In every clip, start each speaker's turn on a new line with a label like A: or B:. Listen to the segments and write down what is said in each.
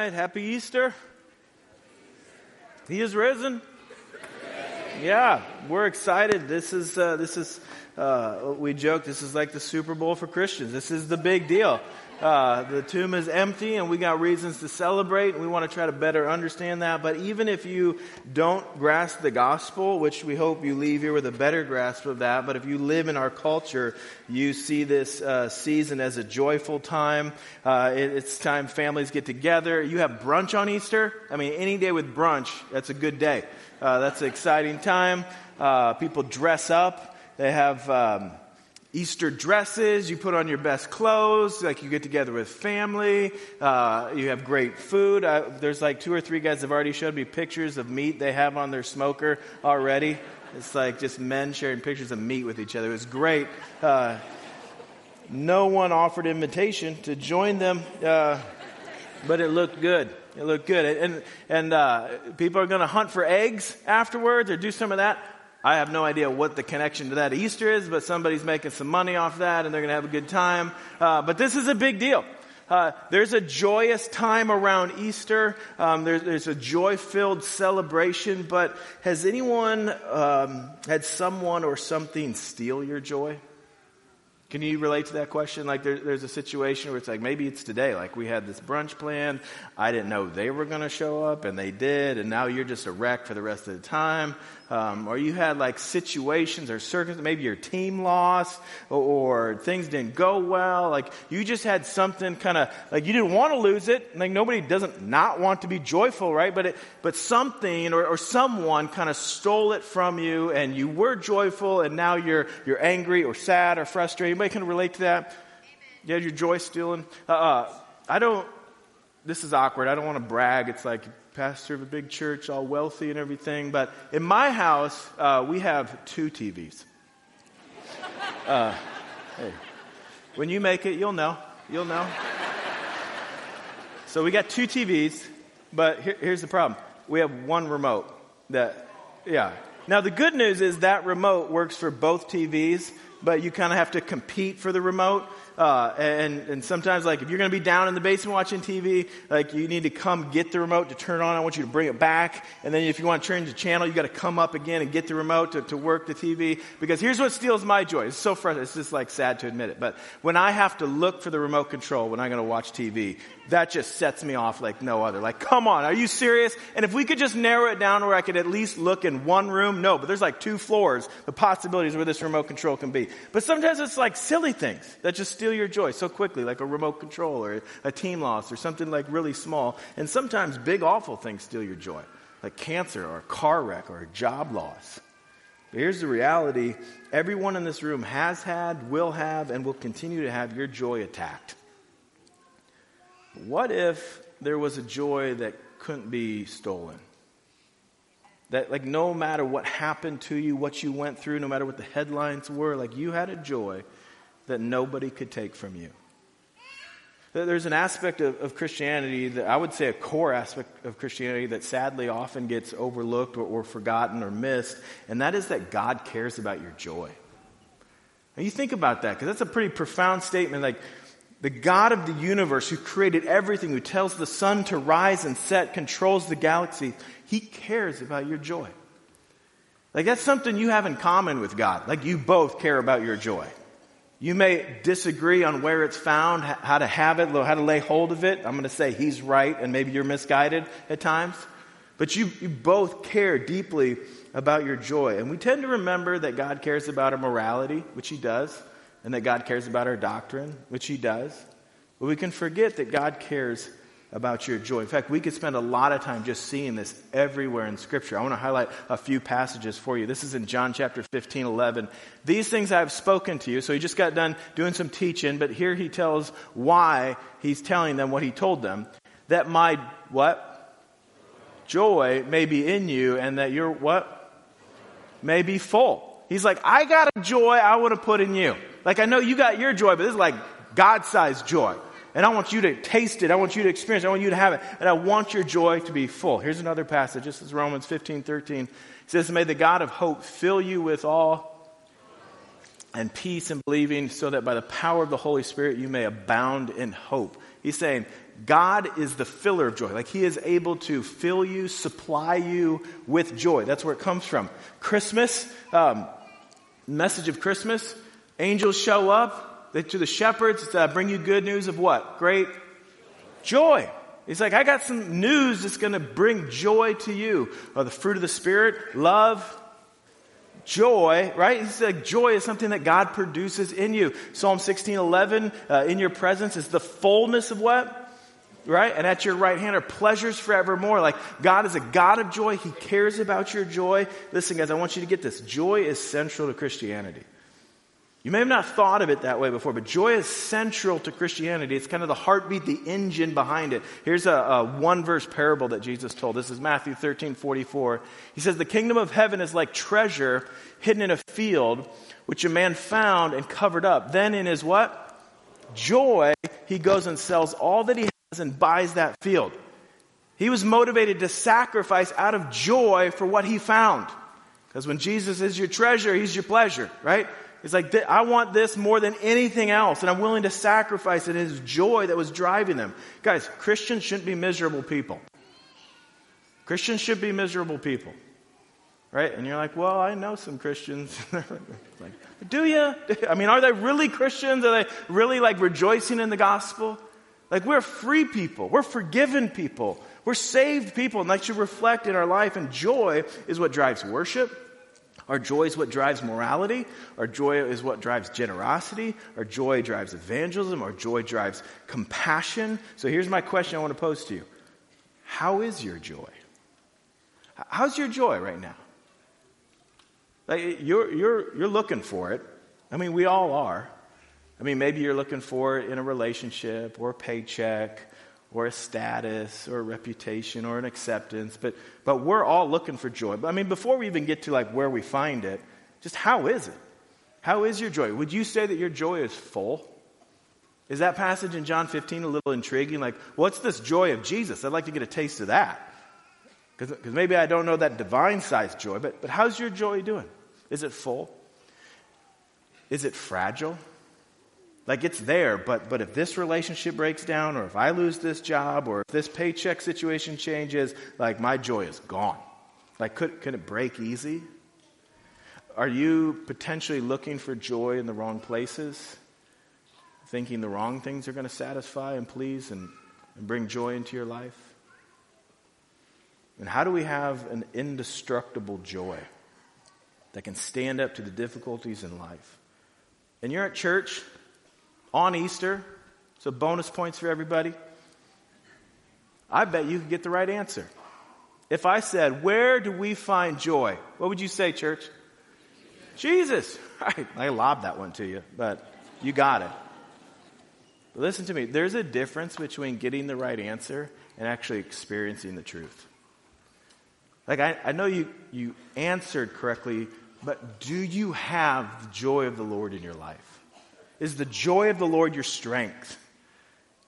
A: right. Happy Easter. He is risen. Yeah, we're excited. This is uh, this is uh, we joke. This is like the Super Bowl for Christians. This is the big deal. Uh, the tomb is empty and we got reasons to celebrate and we want to try to better understand that. But even if you don't grasp the gospel, which we hope you leave here with a better grasp of that, but if you live in our culture, you see this uh, season as a joyful time. Uh, it, it's time families get together. You have brunch on Easter. I mean, any day with brunch, that's a good day. Uh, that's an exciting time. Uh, people dress up. They have, um, Easter dresses, you put on your best clothes, like you get together with family, uh, you have great food. Uh, there's like two or three guys have already showed me pictures of meat they have on their smoker already. It's like just men sharing pictures of meat with each other. It was great. Uh, no one offered invitation to join them, uh, but it looked good. It looked good. And, and uh, people are going to hunt for eggs afterwards or do some of that. I have no idea what the connection to that Easter is, but somebody's making some money off that and they're going to have a good time. Uh, but this is a big deal. Uh, there's a joyous time around Easter. Um, there's, there's, a joy-filled celebration. But has anyone um, had someone or something steal your joy? Can you relate to that question? Like there, there's a situation where it's like maybe it's today. Like we had this brunch plan. I didn't know they were going to show up, and they did, and now you're just a wreck for the rest of the time um, or you had like situations or circumstances, maybe your team lost or, or things didn't go well. Like you just had something kind of like you didn't want to lose it. Like nobody doesn't not want to be joyful, right? But it, but something or, or someone kind of stole it from you and you were joyful and now you're, you're angry or sad or frustrated. Anybody can relate to that? You had your joy stealing. Uh, uh, I don't, this is awkward. I don't want to brag. It's like pastor of a big church, all wealthy and everything. But in my house, uh, we have two TVs. Uh, hey, when you make it, you'll know. You'll know. So we got two TVs, but here, here's the problem: we have one remote. That, yeah. Now the good news is that remote works for both TVs, but you kind of have to compete for the remote. Uh, and, and sometimes, like, if you're going to be down in the basement watching TV, like, you need to come get the remote to turn on. I want you to bring it back. And then if you want to change the channel, you got to come up again and get the remote to, to work the TV. Because here's what steals my joy. It's so frustrating. It's just, like, sad to admit it. But when I have to look for the remote control when I'm going to watch TV, that just sets me off like no other. Like, come on, are you serious? And if we could just narrow it down where I could at least look in one room, no, but there's like two floors, the possibilities where this remote control can be. But sometimes it's like silly things that just steal your joy so quickly, like a remote control or a team loss or something like really small. And sometimes big, awful things steal your joy, like cancer or a car wreck or a job loss. But here's the reality everyone in this room has had, will have, and will continue to have your joy attacked. What if there was a joy that couldn't be stolen? That, like, no matter what happened to you, what you went through, no matter what the headlines were, like, you had a joy that nobody could take from you. There's an aspect of, of, Christianity that I would say a core aspect of Christianity that sadly often gets overlooked or, or forgotten or missed, and that is that God cares about your joy. And you think about that, because that's a pretty profound statement. Like, the God of the universe who created everything, who tells the sun to rise and set, controls the galaxy, he cares about your joy. Like that's something you have in common with God. Like you both care about your joy. You may disagree on where it's found, how to have it, how to lay hold of it. I'm going to say he's right and maybe you're misguided at times. But you, you both care deeply about your joy. And we tend to remember that God cares about our morality, which he does and that God cares about our doctrine, which He does. But we can forget that God cares about your joy. In fact, we could spend a lot of time just seeing this everywhere in Scripture. I want to highlight a few passages for you. This is in John chapter 15, 11. These things I have spoken to you. So he just got done doing some teaching, but here he tells why he's telling them what he told them. That my, what? Joy may be in you and that your, what? May be full. He's like, I got a joy I want to put in you. Like, I know you got your joy, but this is like God sized joy. And I want you to taste it. I want you to experience it. I want you to have it. And I want your joy to be full. Here's another passage. This is Romans 15, 13. It says, May the God of hope fill you with all and peace and believing so that by the power of the Holy Spirit you may abound in hope. He's saying, God is the filler of joy. Like he is able to fill you, supply you with joy. That's where it comes from. Christmas, um, message of Christmas, angels show up to the shepherds, to bring you good news of what? Great joy. He's like, I got some news that's going to bring joy to you. Oh, the fruit of the Spirit, love, joy, right? He's like, joy is something that God produces in you. Psalm 16, 11, uh, in your presence is the fullness of what? Right? And at your right hand are pleasures forevermore. Like, God is a God of joy. He cares about your joy. Listen, guys, I want you to get this. Joy is central to Christianity. You may have not thought of it that way before, but joy is central to Christianity. It's kind of the heartbeat, the engine behind it. Here's a, a, one verse parable that Jesus told. This is Matthew 13, 44. He says, The kingdom of heaven is like treasure hidden in a field, which a man found and covered up. Then in his what? Joy, he goes and sells all that he has and buys that field. He was motivated to sacrifice out of joy for what he found. Because when Jesus is your treasure, he's your pleasure, right? He's like, I want this more than anything else, and I'm willing to sacrifice it. His joy that was driving them. Guys, Christians shouldn't be miserable people. Christians should be miserable people. Right? And you're like, well, I know some Christians. like, do you? I mean, are they really Christians? Are they really like rejoicing in the gospel? Like, we're free people. We're forgiven people. We're saved people, and that should reflect in our life. And joy is what drives worship. Our joy is what drives morality. Our joy is what drives generosity. Our joy drives evangelism. Our joy drives compassion. So here's my question I want to pose to you How is your joy? How's your joy right now? Like you're, you're, you're looking for it. I mean, we all are. I mean, maybe you're looking for it in a relationship or a paycheck or a status or a reputation or an acceptance, but, but we're all looking for joy. But I mean, before we even get to like where we find it, just how is it? How is your joy? Would you say that your joy is full? Is that passage in John 15 a little intriguing? Like, what's this joy of Jesus? I'd like to get a taste of that. Because maybe I don't know that divine sized joy, but, but how's your joy doing? Is it full? Is it fragile? Like it's there, but, but if this relationship breaks down, or if I lose this job, or if this paycheck situation changes, like my joy is gone. Like, could, could it break easy? Are you potentially looking for joy in the wrong places? Thinking the wrong things are going to satisfy and please and, and bring joy into your life? And how do we have an indestructible joy that can stand up to the difficulties in life? And you're at church, on Easter. So, bonus points for everybody. I bet you could get the right answer. If I said, Where do we find joy? What would you say, church? Jesus. Right. I lobbed that one to you, but you got it. But listen to me. There's a difference between getting the right answer and actually experiencing the truth. Like, I, I know you, you answered correctly, but do you have the joy of the Lord in your life? Is the joy of the Lord your strength?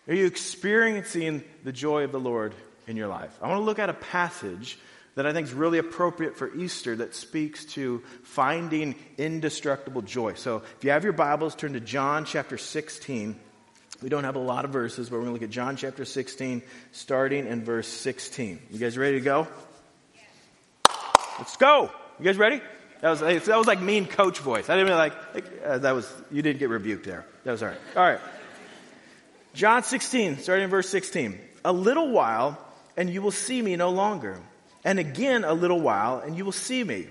A: Are you experiencing the joy of the Lord in your life? I want to look at a passage that I think is really appropriate for Easter that speaks to finding indestructible joy. So if you have your Bibles, turn to John chapter 16. We don't have a lot of verses, but we're going to look at John chapter 16, starting in verse 16. You guys ready to go? Let's go. You guys ready? That was, that was like mean coach voice. I didn't really like, uh, that was, you didn't get rebuked there. That was all right. All right. John 16, starting in verse 16. A little while, and you will see me no longer. And again, a little while, and you will see me.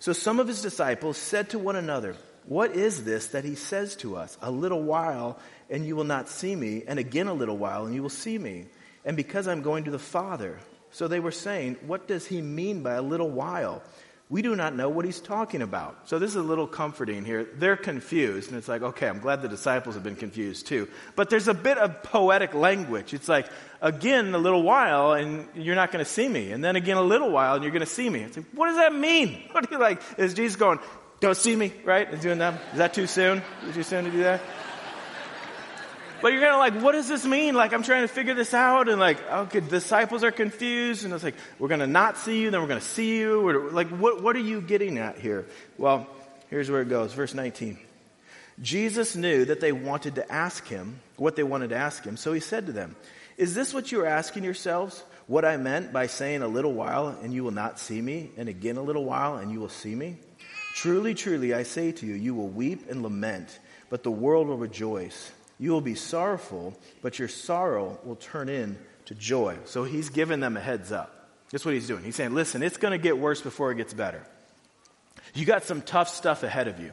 A: So some of his disciples said to one another, What is this that he says to us? A little while, and you will not see me. And again, a little while, and you will see me. And because I'm going to the Father. So they were saying, What does he mean by a little while? We do not know what he's talking about. So this is a little comforting here. They're confused, and it's like, okay, I'm glad the disciples have been confused too. But there's a bit of poetic language. It's like, again, a little while, and you're not going to see me. And then again, a little while, and you're going to see me. It's like, what does that mean? What do you like? Is Jesus going, don't see me, right? Is doing that? Is that too soon? Is too soon to do that? But you're kind of like, what does this mean? Like, I'm trying to figure this out. And like, okay, disciples are confused. And it's like, we're going to not see you, then we're going to see you. Like, what, what are you getting at here? Well, here's where it goes. Verse 19. Jesus knew that they wanted to ask him what they wanted to ask him. So he said to them, Is this what you are asking yourselves? What I meant by saying a little while and you will not see me, and again a little while and you will see me? Truly, truly, I say to you, you will weep and lament, but the world will rejoice. You will be sorrowful, but your sorrow will turn into joy. So he's giving them a heads up. That's what he's doing. He's saying, listen, it's going to get worse before it gets better. You got some tough stuff ahead of you.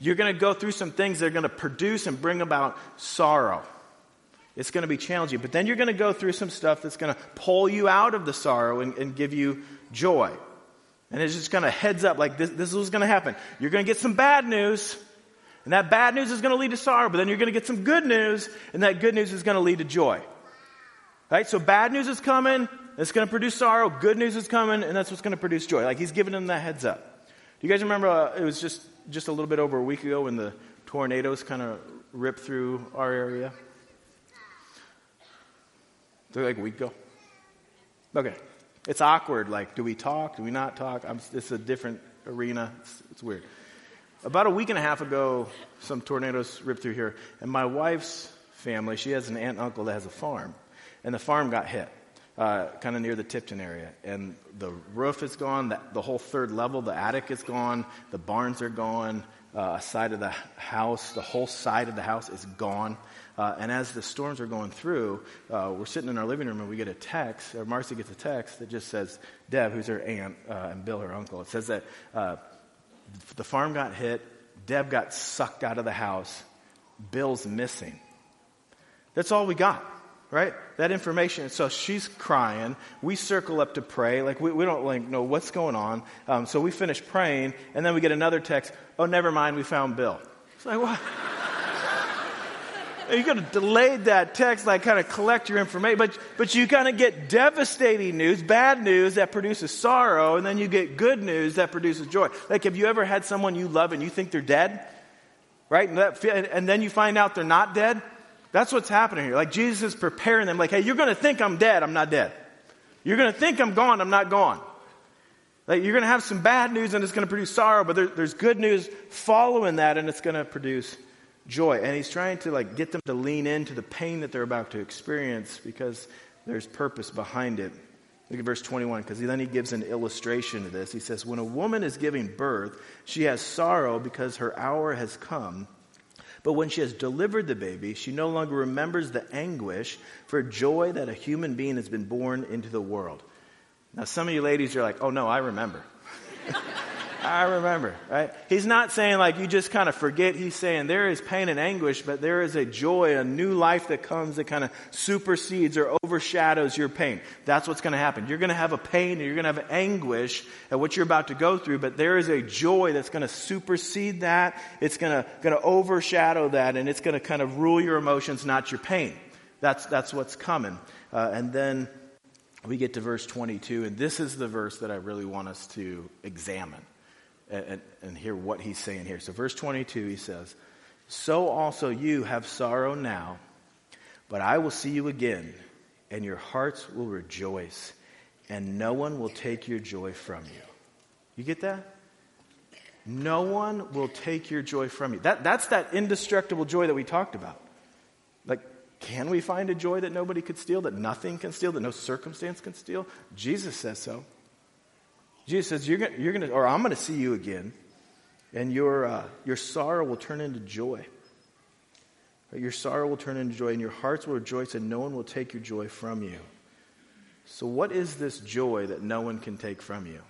A: You're going to go through some things that are going to produce and bring about sorrow. It's going to be challenging. But then you're going to go through some stuff that's going to pull you out of the sorrow and, and give you joy. And it's just kind of heads up like this, this is what's going to happen. You're going to get some bad news. And that bad news is going to lead to sorrow, but then you're going to get some good news, and that good news is going to lead to joy. Right? So bad news is coming, it's going to produce sorrow. Good news is coming, and that's what's going to produce joy. Like he's giving them that heads up. Do you guys remember uh, it was just, just a little bit over a week ago when the tornadoes kind of ripped through our area? They're like a week ago? Okay. It's awkward. Like, do we talk? Do we not talk? I'm, it's a different arena. It's, it's weird. About a week and a half ago, some tornadoes ripped through here, and my wife's family, she has an aunt and uncle that has a farm, and the farm got hit. Uh, kind of near the Tipton area. And the roof is gone, the, the, whole third level, the attic is gone, the barns are gone, uh, a side of the house, the whole side of the house is gone. Uh, and as the storms are going through, uh, we're sitting in our living room and we get a text, or Marcy gets a text that just says, Deb, who's her aunt, uh, and Bill, her uncle, it says that uh, the farm got hit, Deb got sucked out of the house, Bill's missing. That's all we got right? That information. So she's crying. We circle up to pray. Like we, we don't like know what's going on. Um, so we finish praying, and then we get another text. Oh, never mind. We found Bill. It's like what? You could have delayed that text, like kind of collect your information, but, but you kind of get devastating news, bad news that produces sorrow, and then you get good news that produces joy. Like, have you ever had someone you love and you think they're dead? Right? And, that, and then you find out they're not dead? That's what's happening here. Like, Jesus is preparing them, like, hey, you're going to think I'm dead, I'm not dead. You're going to think I'm gone, I'm not gone. Like, you're going to have some bad news and it's going to produce sorrow, but there, there's good news following that and it's going to produce joy. And he's trying to like get them to lean into the pain that they're about to experience because there's purpose behind it. Look at verse 21, because then he gives an illustration of this. He says, When a woman is giving birth, she has sorrow because her hour has come. But when she has delivered the baby, she no longer remembers the anguish for joy that a human being has been born into the world. Now, some of you ladies are like, oh no, I remember. I remember, right? He's not saying like you just kind of forget. He's saying there is pain and anguish, but there is a joy, a new life that comes that kind of supersedes or overshadows your pain. That's what's going to happen. You're going to have a pain and you're going to have anguish at what you're about to go through, but there is a joy that's going to supersede that. It's going to, going to overshadow that and it's going to kind of rule your emotions, not your pain. That's, that's what's coming. Uh, and then we get to verse 22, and this is the verse that I really want us to examine and, and hear what he's saying here. So, verse 22, he says, So also you have sorrow now, but I will see you again, and your hearts will rejoice, and no one will take your joy from you. You get that? No one will take your joy from you. That, that's that indestructible joy that we talked about. Like, can we find a joy that nobody could steal, that nothing can steal, that no circumstance can steal? Jesus says so. Jesus says, You're going you're to, or I'm going to see you again, and your, uh, your sorrow will turn into joy. Your sorrow will turn into joy, and your hearts will rejoice, and no one will take your joy from you. So, what is this joy that no one can take from you?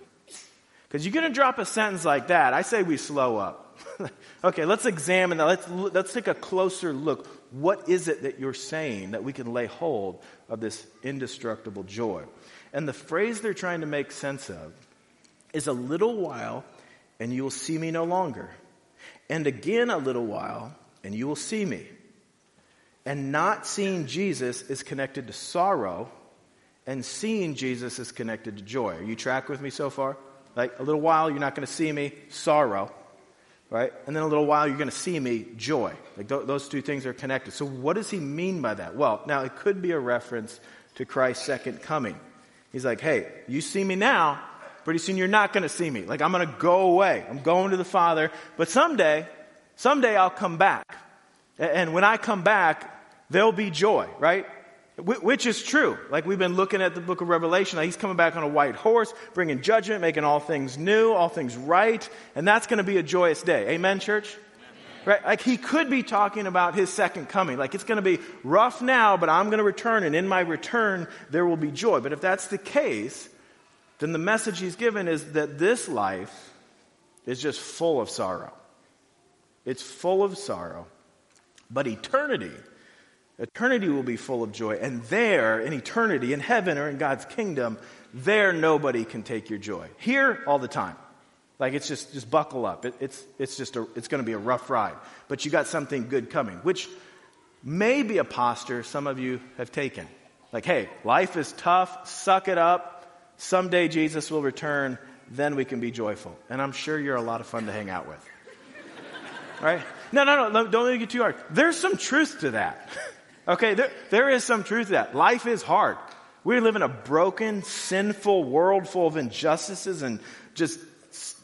A: Because you're going to drop a sentence like that. I say we slow up. okay, let's examine that. Let's, let's take a closer look. What is it that you're saying that we can lay hold of this indestructible joy? And the phrase they're trying to make sense of is a little while and you will see me no longer. And again a little while and you will see me. And not seeing Jesus is connected to sorrow and seeing Jesus is connected to joy. Are you track with me so far? Like a little while you're not going to see me, sorrow. Right? And then a little while you're going to see me, joy. Like th- those two things are connected. So what does he mean by that? Well, now it could be a reference to Christ's second coming. He's like, hey, you see me now, pretty soon you're not going to see me. Like, I'm going to go away. I'm going to the Father. But someday, someday I'll come back. And when I come back, there'll be joy, right? Which is true. Like we've been looking at the book of Revelation, he's coming back on a white horse, bringing judgment, making all things new, all things right, and that's going to be a joyous day. Amen, church? Right? Like he could be talking about his second coming. Like it's going to be rough now, but I'm going to return, and in my return, there will be joy. But if that's the case, then the message he's given is that this life is just full of sorrow. It's full of sorrow. But eternity, Eternity will be full of joy. And there, in eternity, in heaven or in God's kingdom, there nobody can take your joy. Here, all the time. Like it's just, just buckle up. It, it's, it's just, a, it's going to be a rough ride. But you got something good coming, which may be a posture some of you have taken. Like, hey, life is tough. Suck it up. Someday Jesus will return. Then we can be joyful. And I'm sure you're a lot of fun to hang out with. right? No, no, no. Don't make it too hard. There's some truth to that. Okay, there, there is some truth to that. Life is hard. We live in a broken, sinful world full of injustices and just,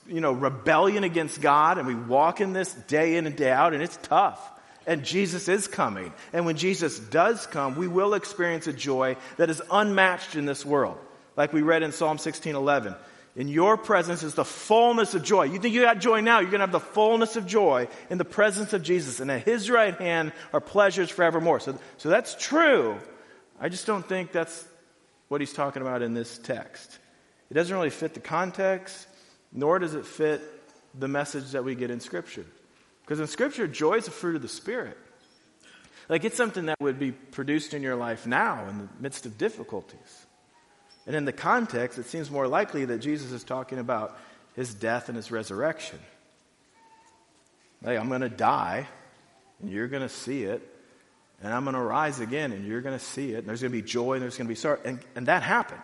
A: you know, rebellion against God. And we walk in this day in and day out, and it's tough. And Jesus is coming. And when Jesus does come, we will experience a joy that is unmatched in this world. Like we read in Psalm 16:11. In your presence is the fullness of joy. You think you got joy now, you're going to have the fullness of joy in the presence of Jesus. And at his right hand are pleasures forevermore. So, so that's true. I just don't think that's what he's talking about in this text. It doesn't really fit the context, nor does it fit the message that we get in Scripture. Because in Scripture, joy is a fruit of the Spirit. Like it's something that would be produced in your life now in the midst of difficulties. And in the context, it seems more likely that Jesus is talking about his death and his resurrection. Hey, I'm going to die, and you're going to see it. And I'm going to rise again, and you're going to see it. And there's going to be joy, and there's going to be sorrow. And, and that happened.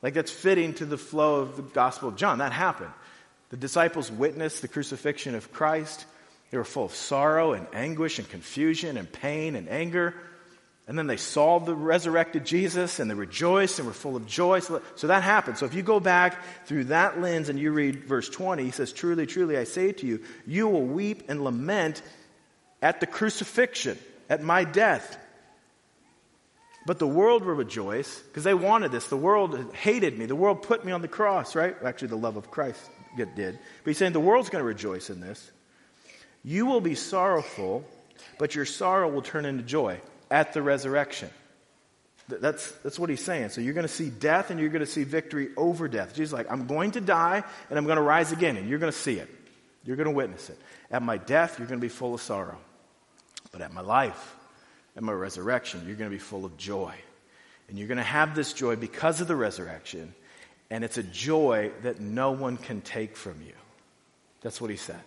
A: Like that's fitting to the flow of the Gospel of John. That happened. The disciples witnessed the crucifixion of Christ. They were full of sorrow and anguish and confusion and pain and anger. And then they saw the resurrected Jesus and they rejoiced and were full of joy. So, that happened. So if you go back through that lens and you read verse 20, he says, Truly, truly, I say to you, you will weep and lament at the crucifixion, at my death. But the world will rejoice because they wanted this. The world hated me. The world put me on the cross, right? Actually, the love of Christ did. But he's saying the world's going to rejoice in this. You will be sorrowful, but your sorrow will turn into joy at the resurrection. That's, that's what he's saying. So you're going to see death and you're going to see victory over death. Jesus like, I'm going to die and I'm going to rise again, and you're going to see it. You're going to witness it. At my death, you're going to be full of sorrow. But at my life, at my resurrection, you're going to be full of joy. And you're going to have this joy because of the resurrection, and it's a joy that no one can take from you. That's what he said.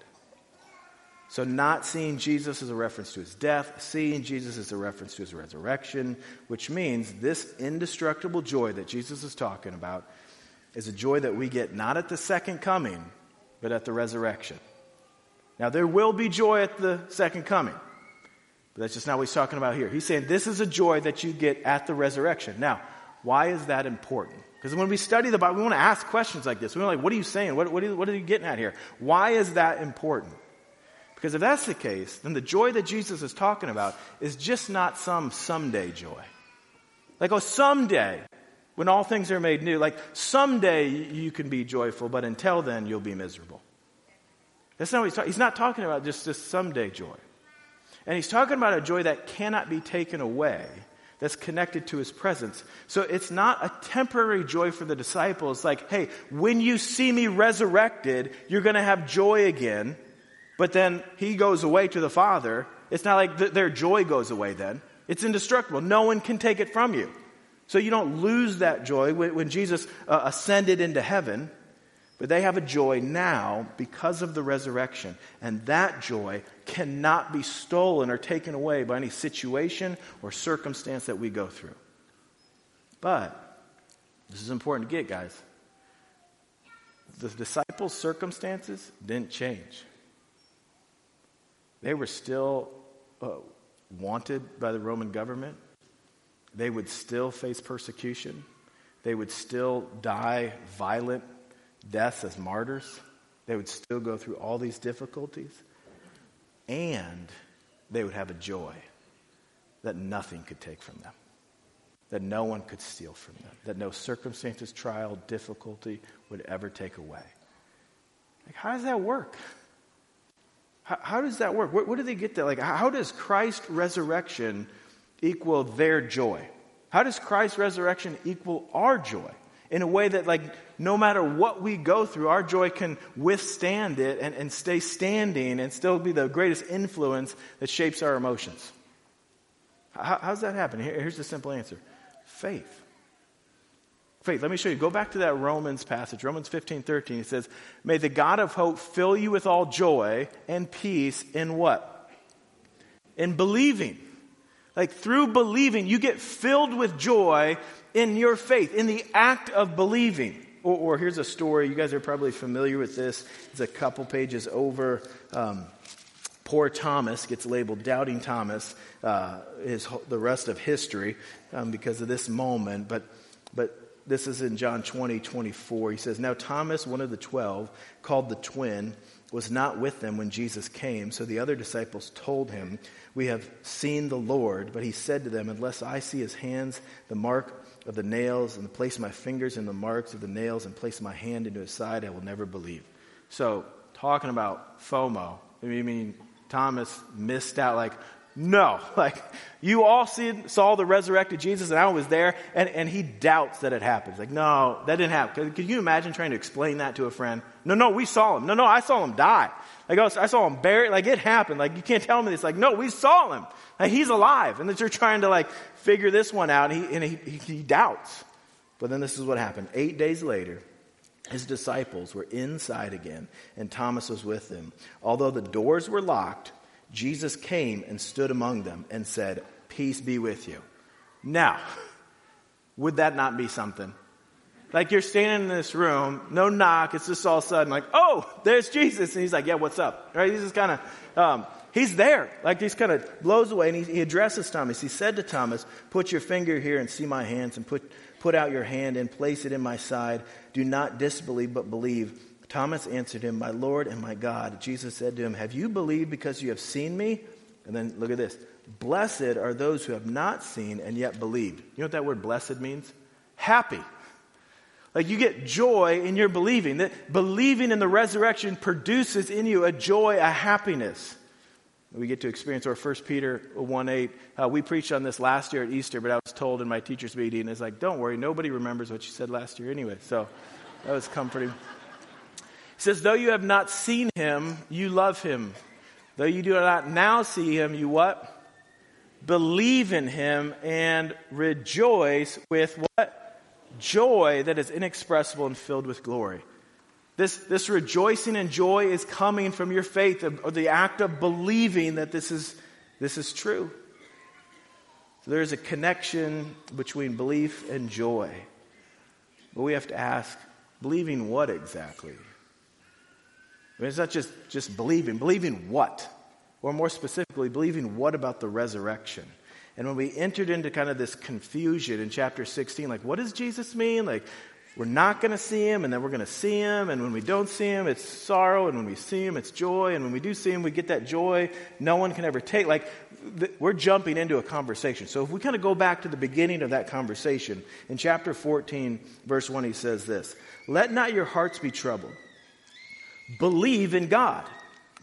A: So, not seeing Jesus as a reference to his death, seeing Jesus as a reference to his resurrection, which means this indestructible joy that Jesus is talking about is a joy that we get not at the second coming, but at the resurrection. Now, there will be joy at the second coming, but that's just not what he's talking about here. He's saying this is a joy that you get at the resurrection. Now, why is that important? Because when we study the Bible, we want to ask questions like this. We want to like, what are you saying? What, what, are you, what are you getting at here? Why is that important? Because if that's the case, then the joy that Jesus is talking about is just not some someday joy. Like, oh, someday, when all things are made new, like someday you can be joyful, but until then you'll be miserable. That's not what he's talking He's not talking about just this someday joy. And he's talking about a joy that cannot be taken away, that's connected to his presence. So it's not a temporary joy for the disciples, like, hey, when you see me resurrected, you're going to have joy again but then he goes away to the Father. It's not like th- their joy goes away then. It's indestructible. No one can take it from you. So you don't lose that joy when, when Jesus uh, ascended into heaven, but they have a joy now because of the resurrection. And that joy cannot be stolen or taken away by any situation or circumstance that we go through. But this is important to get, guys. The disciples' circumstances didn't change. They were still uh, wanted by the Roman government. They would still face persecution. They would still die violent deaths as martyrs. They would still go through all these difficulties. And they would have a joy that nothing could take from them. that no one could steal from them, that no circumstances, trial, difficulty would ever take away. Like, how does that work? How, how does that work? Where, where do they get that? Like, how does Christ's resurrection equal their joy? How does Christ's resurrection equal our joy? In a way that, like, no matter what we go through, our joy can withstand it and, and stay standing and still be the greatest influence that shapes our emotions. How, how does that happen? Here, here's the simple answer faith. Faith. Let me show you. Go back to that Romans passage, Romans 15, 13. It says, May the God of hope fill you with all joy and peace in what? In believing. Like through believing, you get filled with joy in your faith, in the act of believing. Or, or here's a story. You guys are probably familiar with this. It's a couple pages over. Um, poor Thomas gets labeled Doubting Thomas. Uh, his, the rest of history um, because of this moment. But, but this is in John 20, 24. He says, Now Thomas, one of the twelve, called the twin, was not with them when Jesus came. So the other disciples told him, We have seen the Lord. But he said to them, Unless I see his hands, the mark of the nails, and place my fingers in the marks of the nails, and place my hand into his side, I will never believe. So, talking about FOMO, I mean, Thomas missed out, like, no. Like, you all saw the resurrected Jesus, and I was there, and, and he doubts that it happened. Like, no, that didn't happen. Could you imagine trying to explain that to a friend? No, no, we saw him. No, no, I saw him die. Like, I saw him buried. Like, it happened. Like, you can't tell me this. Like, no, we saw him. Like, he's alive. And that you're trying to, like, figure this one out, and he, and he, he, he doubts. But then this is what happened. Eight days later, his disciples were inside again, and Thomas was with them. Although the doors were locked, Jesus came and stood among them and said, Peace be with you. Now, would that not be something? Like you're standing in this room, no knock, it's just all of a sudden like, oh, there's Jesus. And he's like, yeah, what's up? Right? He's just kind of, um, he's there. Like he's kind of blows away and he, he addresses Thomas. He said to Thomas, put your finger here and see my hands and put, put out your hand and place it in my side. Do not disbelieve, but believe. Thomas answered him, My Lord and my God. Jesus said to him, Have you believed because you have seen me? And then look at this. Blessed are those who have not seen and yet believed. You know what that word blessed means? Happy. Like you get joy in your believing. That believing in the resurrection produces in you a joy, a happiness. We get to experience our 1 Peter 1 8. Uh, we preached on this last year at Easter, but I was told in my teacher's meeting, it's like, don't worry, nobody remembers what you said last year anyway. So that was comforting says, Though you have not seen him, you love him. Though you do not now see him, you what? Believe in him and rejoice with what? Joy that is inexpressible and filled with glory. This, this rejoicing and joy is coming from your faith, or the act of believing that this is, this is true. So there's a connection between belief and joy. But we have to ask, believing what exactly? I mean, it's not just, just believing. Believing what? Or more specifically, believing what about the resurrection? And when we entered into kind of this confusion in chapter 16, like, what does Jesus mean? Like, we're not going to see him, and then we're going to see him, and when we don't see him, it's sorrow, and when we see him, it's joy, and when we do see him, we get that joy no one can ever take. Like, th- we're jumping into a conversation. So if we kind of go back to the beginning of that conversation, in chapter 14, verse 1, he says this Let not your hearts be troubled. Believe in God.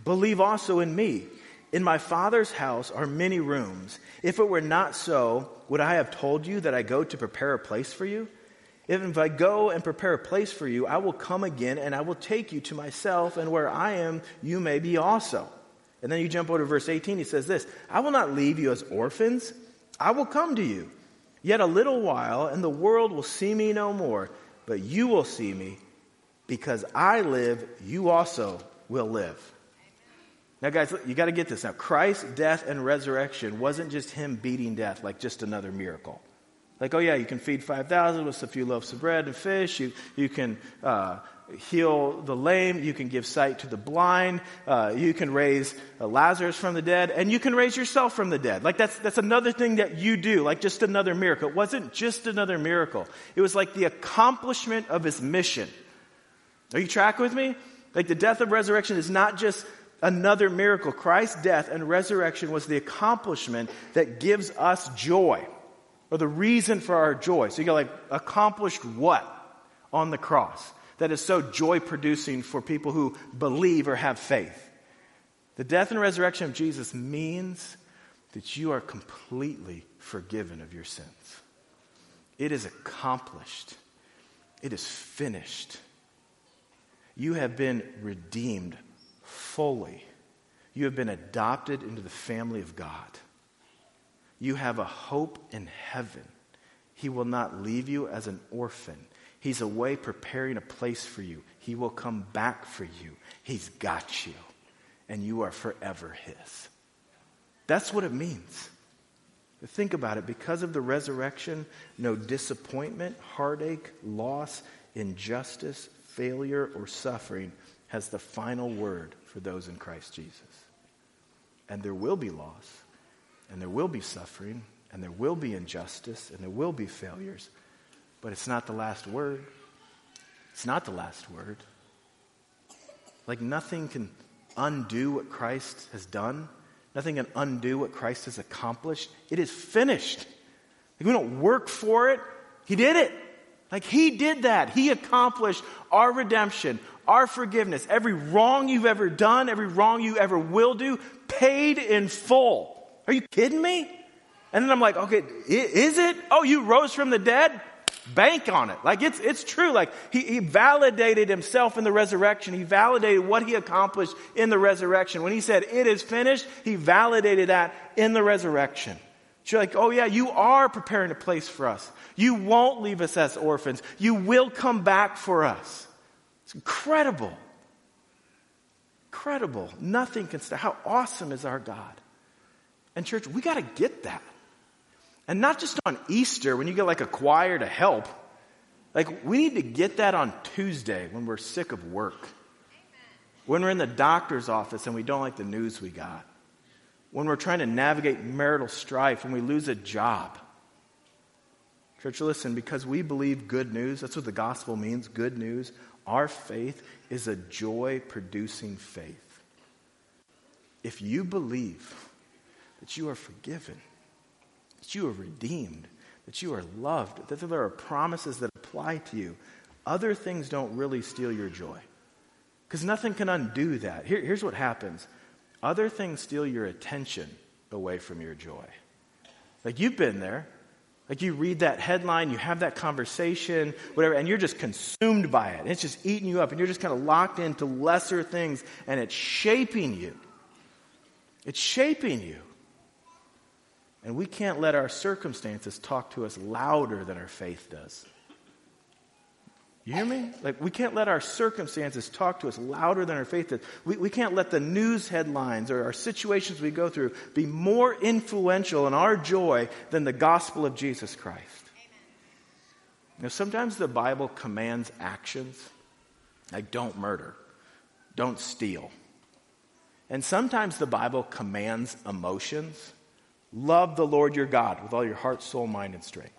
A: Believe also in me. In my Father's house are many rooms. If it were not so, would I have told you that I go to prepare a place for you? If I go and prepare a place for you, I will come again and I will take you to myself, and where I am, you may be also. And then you jump over to verse 18, he says this I will not leave you as orphans, I will come to you. Yet a little while, and the world will see me no more, but you will see me because I live, you also will live. Now, guys, you got to get this. Now, Christ's death and resurrection wasn't just him beating death like just another miracle. Like, oh, yeah, you can feed 5,000 with a few loaves of bread and fish. You, you can uh, heal the lame. You can give sight to the blind. Uh, you can raise uh, Lazarus from the dead. And you can raise yourself from the dead. Like, that's, that's another thing that you do, like just another miracle. It wasn't just another miracle, it was like the accomplishment of his mission. Are you tracking with me? Like the death of resurrection is not just another miracle. Christ's death and resurrection was the accomplishment that gives us joy. or the reason for our joy. So you go like, accomplished what on the cross that is so joy producing for people who believe or have faith? The death and resurrection of Jesus means that you are completely forgiven of your sins. It is accomplished. It is finished. You have been redeemed fully. You have been adopted into the family of God. You have a hope in heaven. He will not leave you as an orphan. He's away preparing a place for you. He will come back for you. He's got you, and you are forever His. That's what it means. Think about it. Because of the resurrection, no disappointment, heartache, loss, injustice, failure, or suffering has the final word for those in Christ Jesus. And there will be loss, and there will be suffering, and there will be injustice, and there will be failures, but it's not the last word. It's not the last word. Like nothing can undo what Christ has done. Nothing can undo what Christ has accomplished. It is finished. Like we don't work for it. He did it. Like He did that. He accomplished our redemption, our forgiveness. Every wrong you've ever done, every wrong you ever will do, paid in full. Are you kidding me? And then I'm like, okay, is it? Oh, you rose from the dead? Bank on it. Like it's, it's true. Like he, he validated himself in the resurrection. He validated what he accomplished in the resurrection. When he said, it is finished, he validated that in the resurrection. You're like, oh yeah, you are preparing a place for us. You won't leave us as orphans. You will come back for us. It's incredible. Incredible. Nothing can stop. How awesome is our God? And church, we got to get that. And not just on Easter when you get like a choir to help. Like, we need to get that on Tuesday when we're sick of work. When we're in the doctor's office and we don't like the news we got. When we're trying to navigate marital strife, when we lose a job. Church, listen, because we believe good news, that's what the gospel means good news. Our faith is a joy producing faith. If you believe that you are forgiven, that you are redeemed, that you are loved, that there are promises that apply to you. Other things don't really steal your joy. Because nothing can undo that. Here, here's what happens other things steal your attention away from your joy. Like you've been there. Like you read that headline, you have that conversation, whatever, and you're just consumed by it. It's just eating you up, and you're just kind of locked into lesser things, and it's shaping you. It's shaping you. And we can't let our circumstances talk to us louder than our faith does. You hear me? Like, we can't let our circumstances talk to us louder than our faith does. We, we can't let the news headlines or our situations we go through be more influential in our joy than the gospel of Jesus Christ. Now, sometimes the Bible commands actions like don't murder, don't steal. And sometimes the Bible commands emotions Love the Lord your God with all your heart, soul, mind, and strength.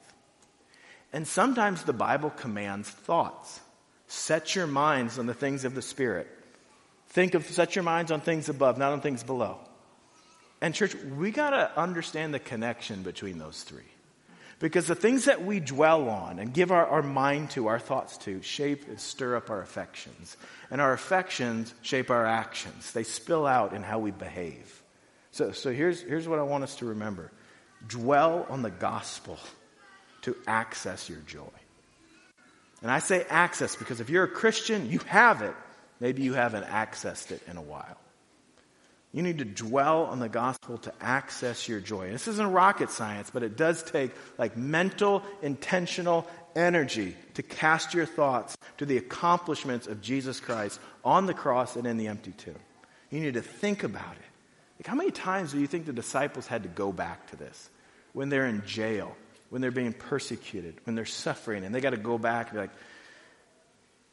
A: And sometimes the Bible commands thoughts. Set your minds on the things of the Spirit. Think of, set your minds on things above, not on things below. And, church, we got to understand the connection between those three. Because the things that we dwell on and give our, our mind to, our thoughts to, shape and stir up our affections. And our affections shape our actions, they spill out in how we behave. So, so here's, here's what I want us to remember dwell on the gospel to access your joy. And I say access because if you're a Christian, you have it. Maybe you haven't accessed it in a while. You need to dwell on the gospel to access your joy. This isn't rocket science, but it does take like mental, intentional energy to cast your thoughts to the accomplishments of Jesus Christ on the cross and in the empty tomb. You need to think about it. Like, how many times do you think the disciples had to go back to this? When they're in jail, when they're being persecuted, when they're suffering, and they got to go back and be like,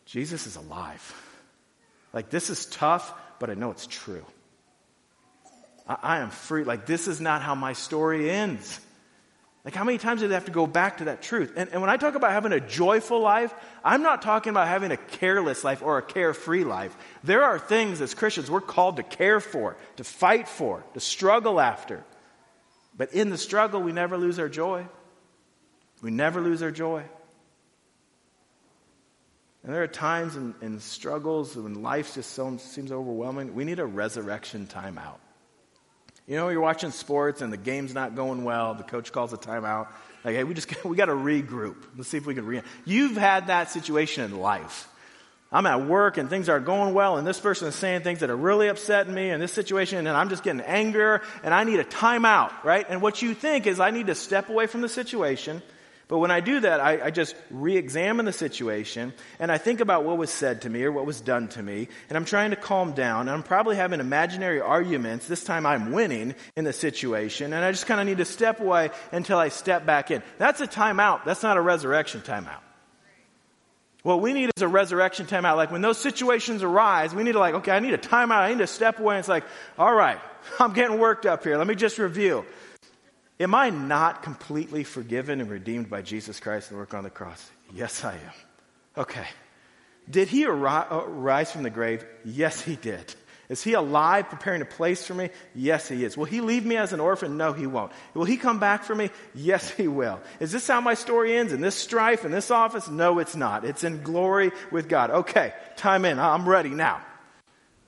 A: Jesus is alive. Like, this is tough, but I know it's true. I, I am free. Like, this is not how my story ends. Like, how many times do they have to go back to that truth? And, and when I talk about having a joyful life, I'm not talking about having a careless life or a carefree life. There are things as Christians we're called to care for, to fight for, to struggle after. But in the struggle, we never lose our joy. We never lose our joy. And there are times in, in struggles when life just so, seems overwhelming. We need a resurrection timeout. You know, you're watching sports and the game's not going well. The coach calls a timeout. Like, hey, we just we got to regroup. Let's see if we can re. You've had that situation in life. I'm at work and things are going well, and this person is saying things that are really upsetting me in this situation, and I'm just getting angrier, and I need a timeout, right? And what you think is I need to step away from the situation but when I do that, I, I just re examine the situation and I think about what was said to me or what was done to me, and I'm trying to calm down. And I'm probably having imaginary arguments. This time I'm winning in the situation, and I just kind of need to step away until I step back in. That's a timeout. That's not a resurrection timeout. What we need is a resurrection timeout. Like when those situations arise, we need to like, okay, I need a timeout. I need to step away. And it's like, all right, I'm getting worked up here. Let me just review. Am I not completely forgiven and redeemed by Jesus Christ and work on the cross? Yes, I am. Okay. Did he uh, rise from the grave? Yes, he did. Is he alive, preparing a place for me? Yes, he is. Will he leave me as an orphan? No, he won't. Will he come back for me? Yes, he will. Is this how my story ends? In this strife, in this office? No, it's not. It's in glory with God. Okay, time in. I'm ready now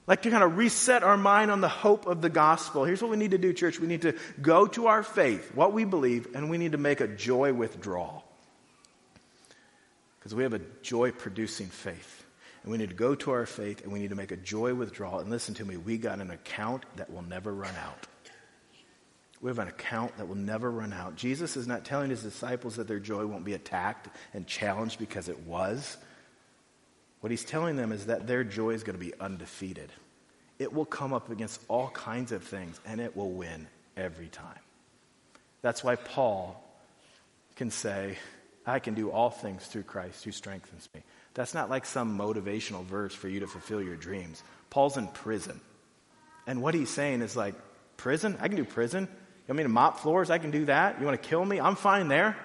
A: like to kind of reset our mind on the hope of the gospel. Here's what we need to do, church. We need to go to our faith, what we believe, and we need to make a joy withdrawal. Because we have a joy producing faith. And we need to go to our faith and we need to make a joy withdrawal. And listen to me, we got an account that will never run out. We have an account that will never run out. Jesus is not telling his disciples that their joy won't be attacked and challenged because it was. What he's telling them is that their joy is going to be undefeated. It will come up against all kinds of things and it will win every time. That's why Paul can say, I can do all things through Christ who strengthens me. That's not like some motivational verse for you to fulfill your dreams. Paul's in prison. And what he's saying is like, prison? I can do prison. You want me to mop floors? I can do that. You want to kill me? I'm fine there.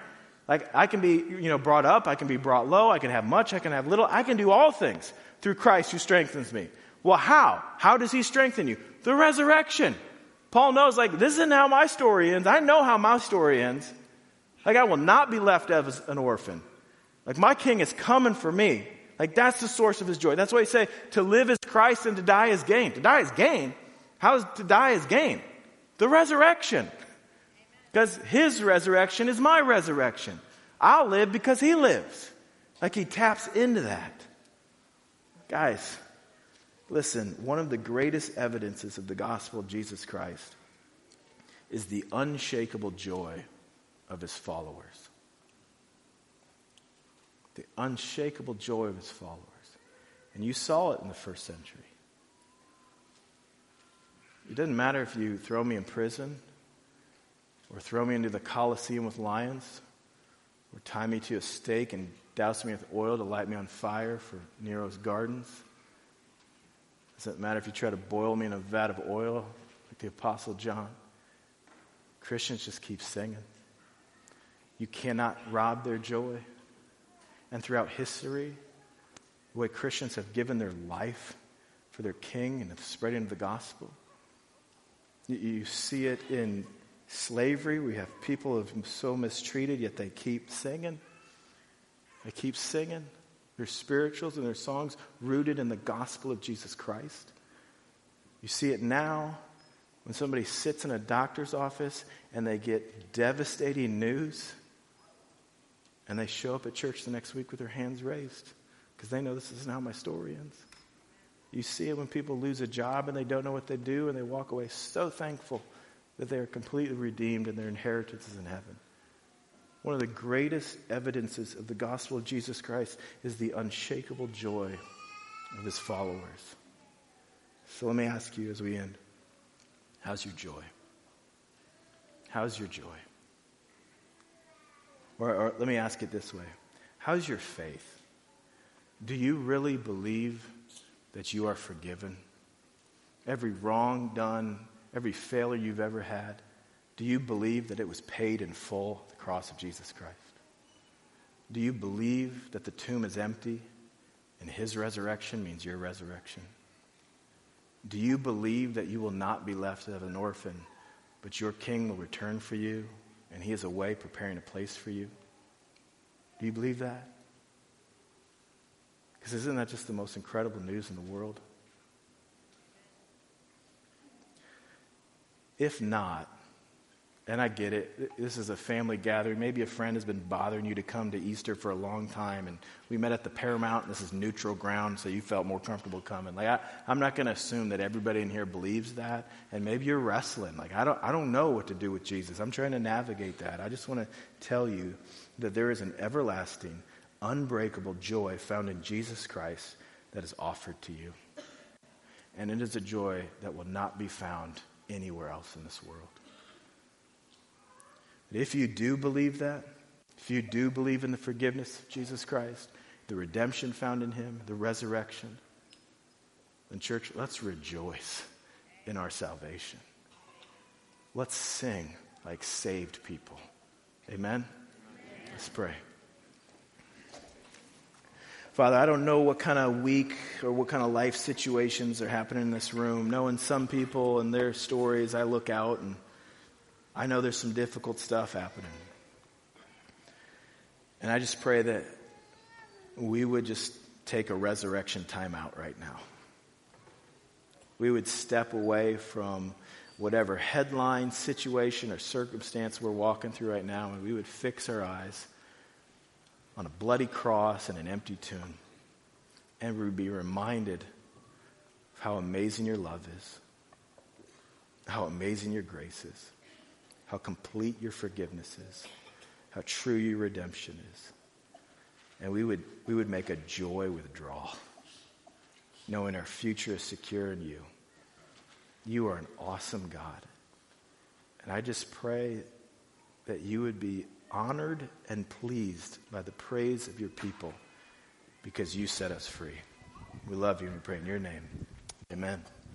A: Like I can be, you know, brought up, I can be brought low, I can have much, I can have little, I can do all things through Christ who strengthens me. Well, how? How does he strengthen you? The resurrection. Paul knows, like, this isn't how my story ends. I know how my story ends. Like, I will not be left as an orphan. Like, my king is coming for me. Like, that's the source of his joy. That's why he say, to live is Christ and to die is gain. To die is gain. How is to die is gain? The resurrection. Because his resurrection is my resurrection. I'll live because he lives. Like he taps into that. Guys, listen, one of the greatest evidences of the gospel of Jesus Christ is the unshakable joy of his followers. The unshakable joy of his followers. And you saw it in the first century. It doesn't matter if you throw me in prison or throw me into the Colosseum with lions, or tie me to a stake and douse me with oil to light me on fire for Nero's gardens. Doesn't matter if you try to boil me in a vat of oil, like the Apostle John. Christians just keep singing. You cannot rob their joy. And throughout history, the way Christians have given their life for their king and the spreading of the gospel, you see it in slavery. We have people who are so mistreated, yet they keep singing. They keep singing. Their spirituals and their songs rooted in the gospel of Jesus Christ. You see it now when somebody sits in a doctor's office and they get devastating news and they show up at church the next week with their hands raised because they know this isn't how my story ends. You see it when people lose a job and they don't know what they do and they walk away so thankful that they are completely redeemed and their inheritance is in heaven. One of the greatest evidences of the gospel of Jesus Christ is the unshakable joy of his followers. So let me ask you as we end how's your joy? How's your joy? Or, or let me ask it this way How's your faith? Do you really believe that you are forgiven? Every wrong done, every failure you've ever had, do you believe that it was paid in full, the cross of Jesus Christ? Do you believe that the tomb is empty and his resurrection means your resurrection? Do you believe that you will not be left as an orphan, but your king will return for you and he is away preparing a place for you? Do you believe that? Because isn't that just the most incredible news in the world? If not, and I get it, this is a family gathering. Maybe a friend has been bothering you to come to Easter for a long time, and we met at the Paramount, this is neutral ground, so you felt more comfortable coming. Like, I, I'm not going to assume that everybody in here believes that, and maybe you're wrestling. Like, I don't, I don't know what to do with Jesus. I'm trying to navigate that. I just want to tell you that there is an everlasting, unbreakable joy found in Jesus Christ that is offered to you. And it is a joy that will not be found anywhere else in this world. But if you do believe that, if you do believe in the forgiveness of Jesus Christ, the redemption found in him, the resurrection, then, church, let's rejoice in our salvation. Let's sing like saved people. Amen? Amen? Let's pray. Father, I don't know what kind of week or what kind of life situations are happening in this room. Knowing some people and their stories, I look out and I know there's some difficult stuff happening. And I just pray that we would just take a resurrection time out right now. We would step away from whatever headline, situation, or circumstance we're walking through right now, and we would fix our eyes on a bloody cross and an empty tomb. And we would be reminded of how amazing your love is, how amazing your grace is, how complete your forgiveness is, how true your redemption is. And we would, we would make a joy withdrawal, knowing our future is secure in you. You are an awesome God. And I just pray that you would be honored and pleased by the praise of your people because you set us free. We love you and we pray in your name. Amen.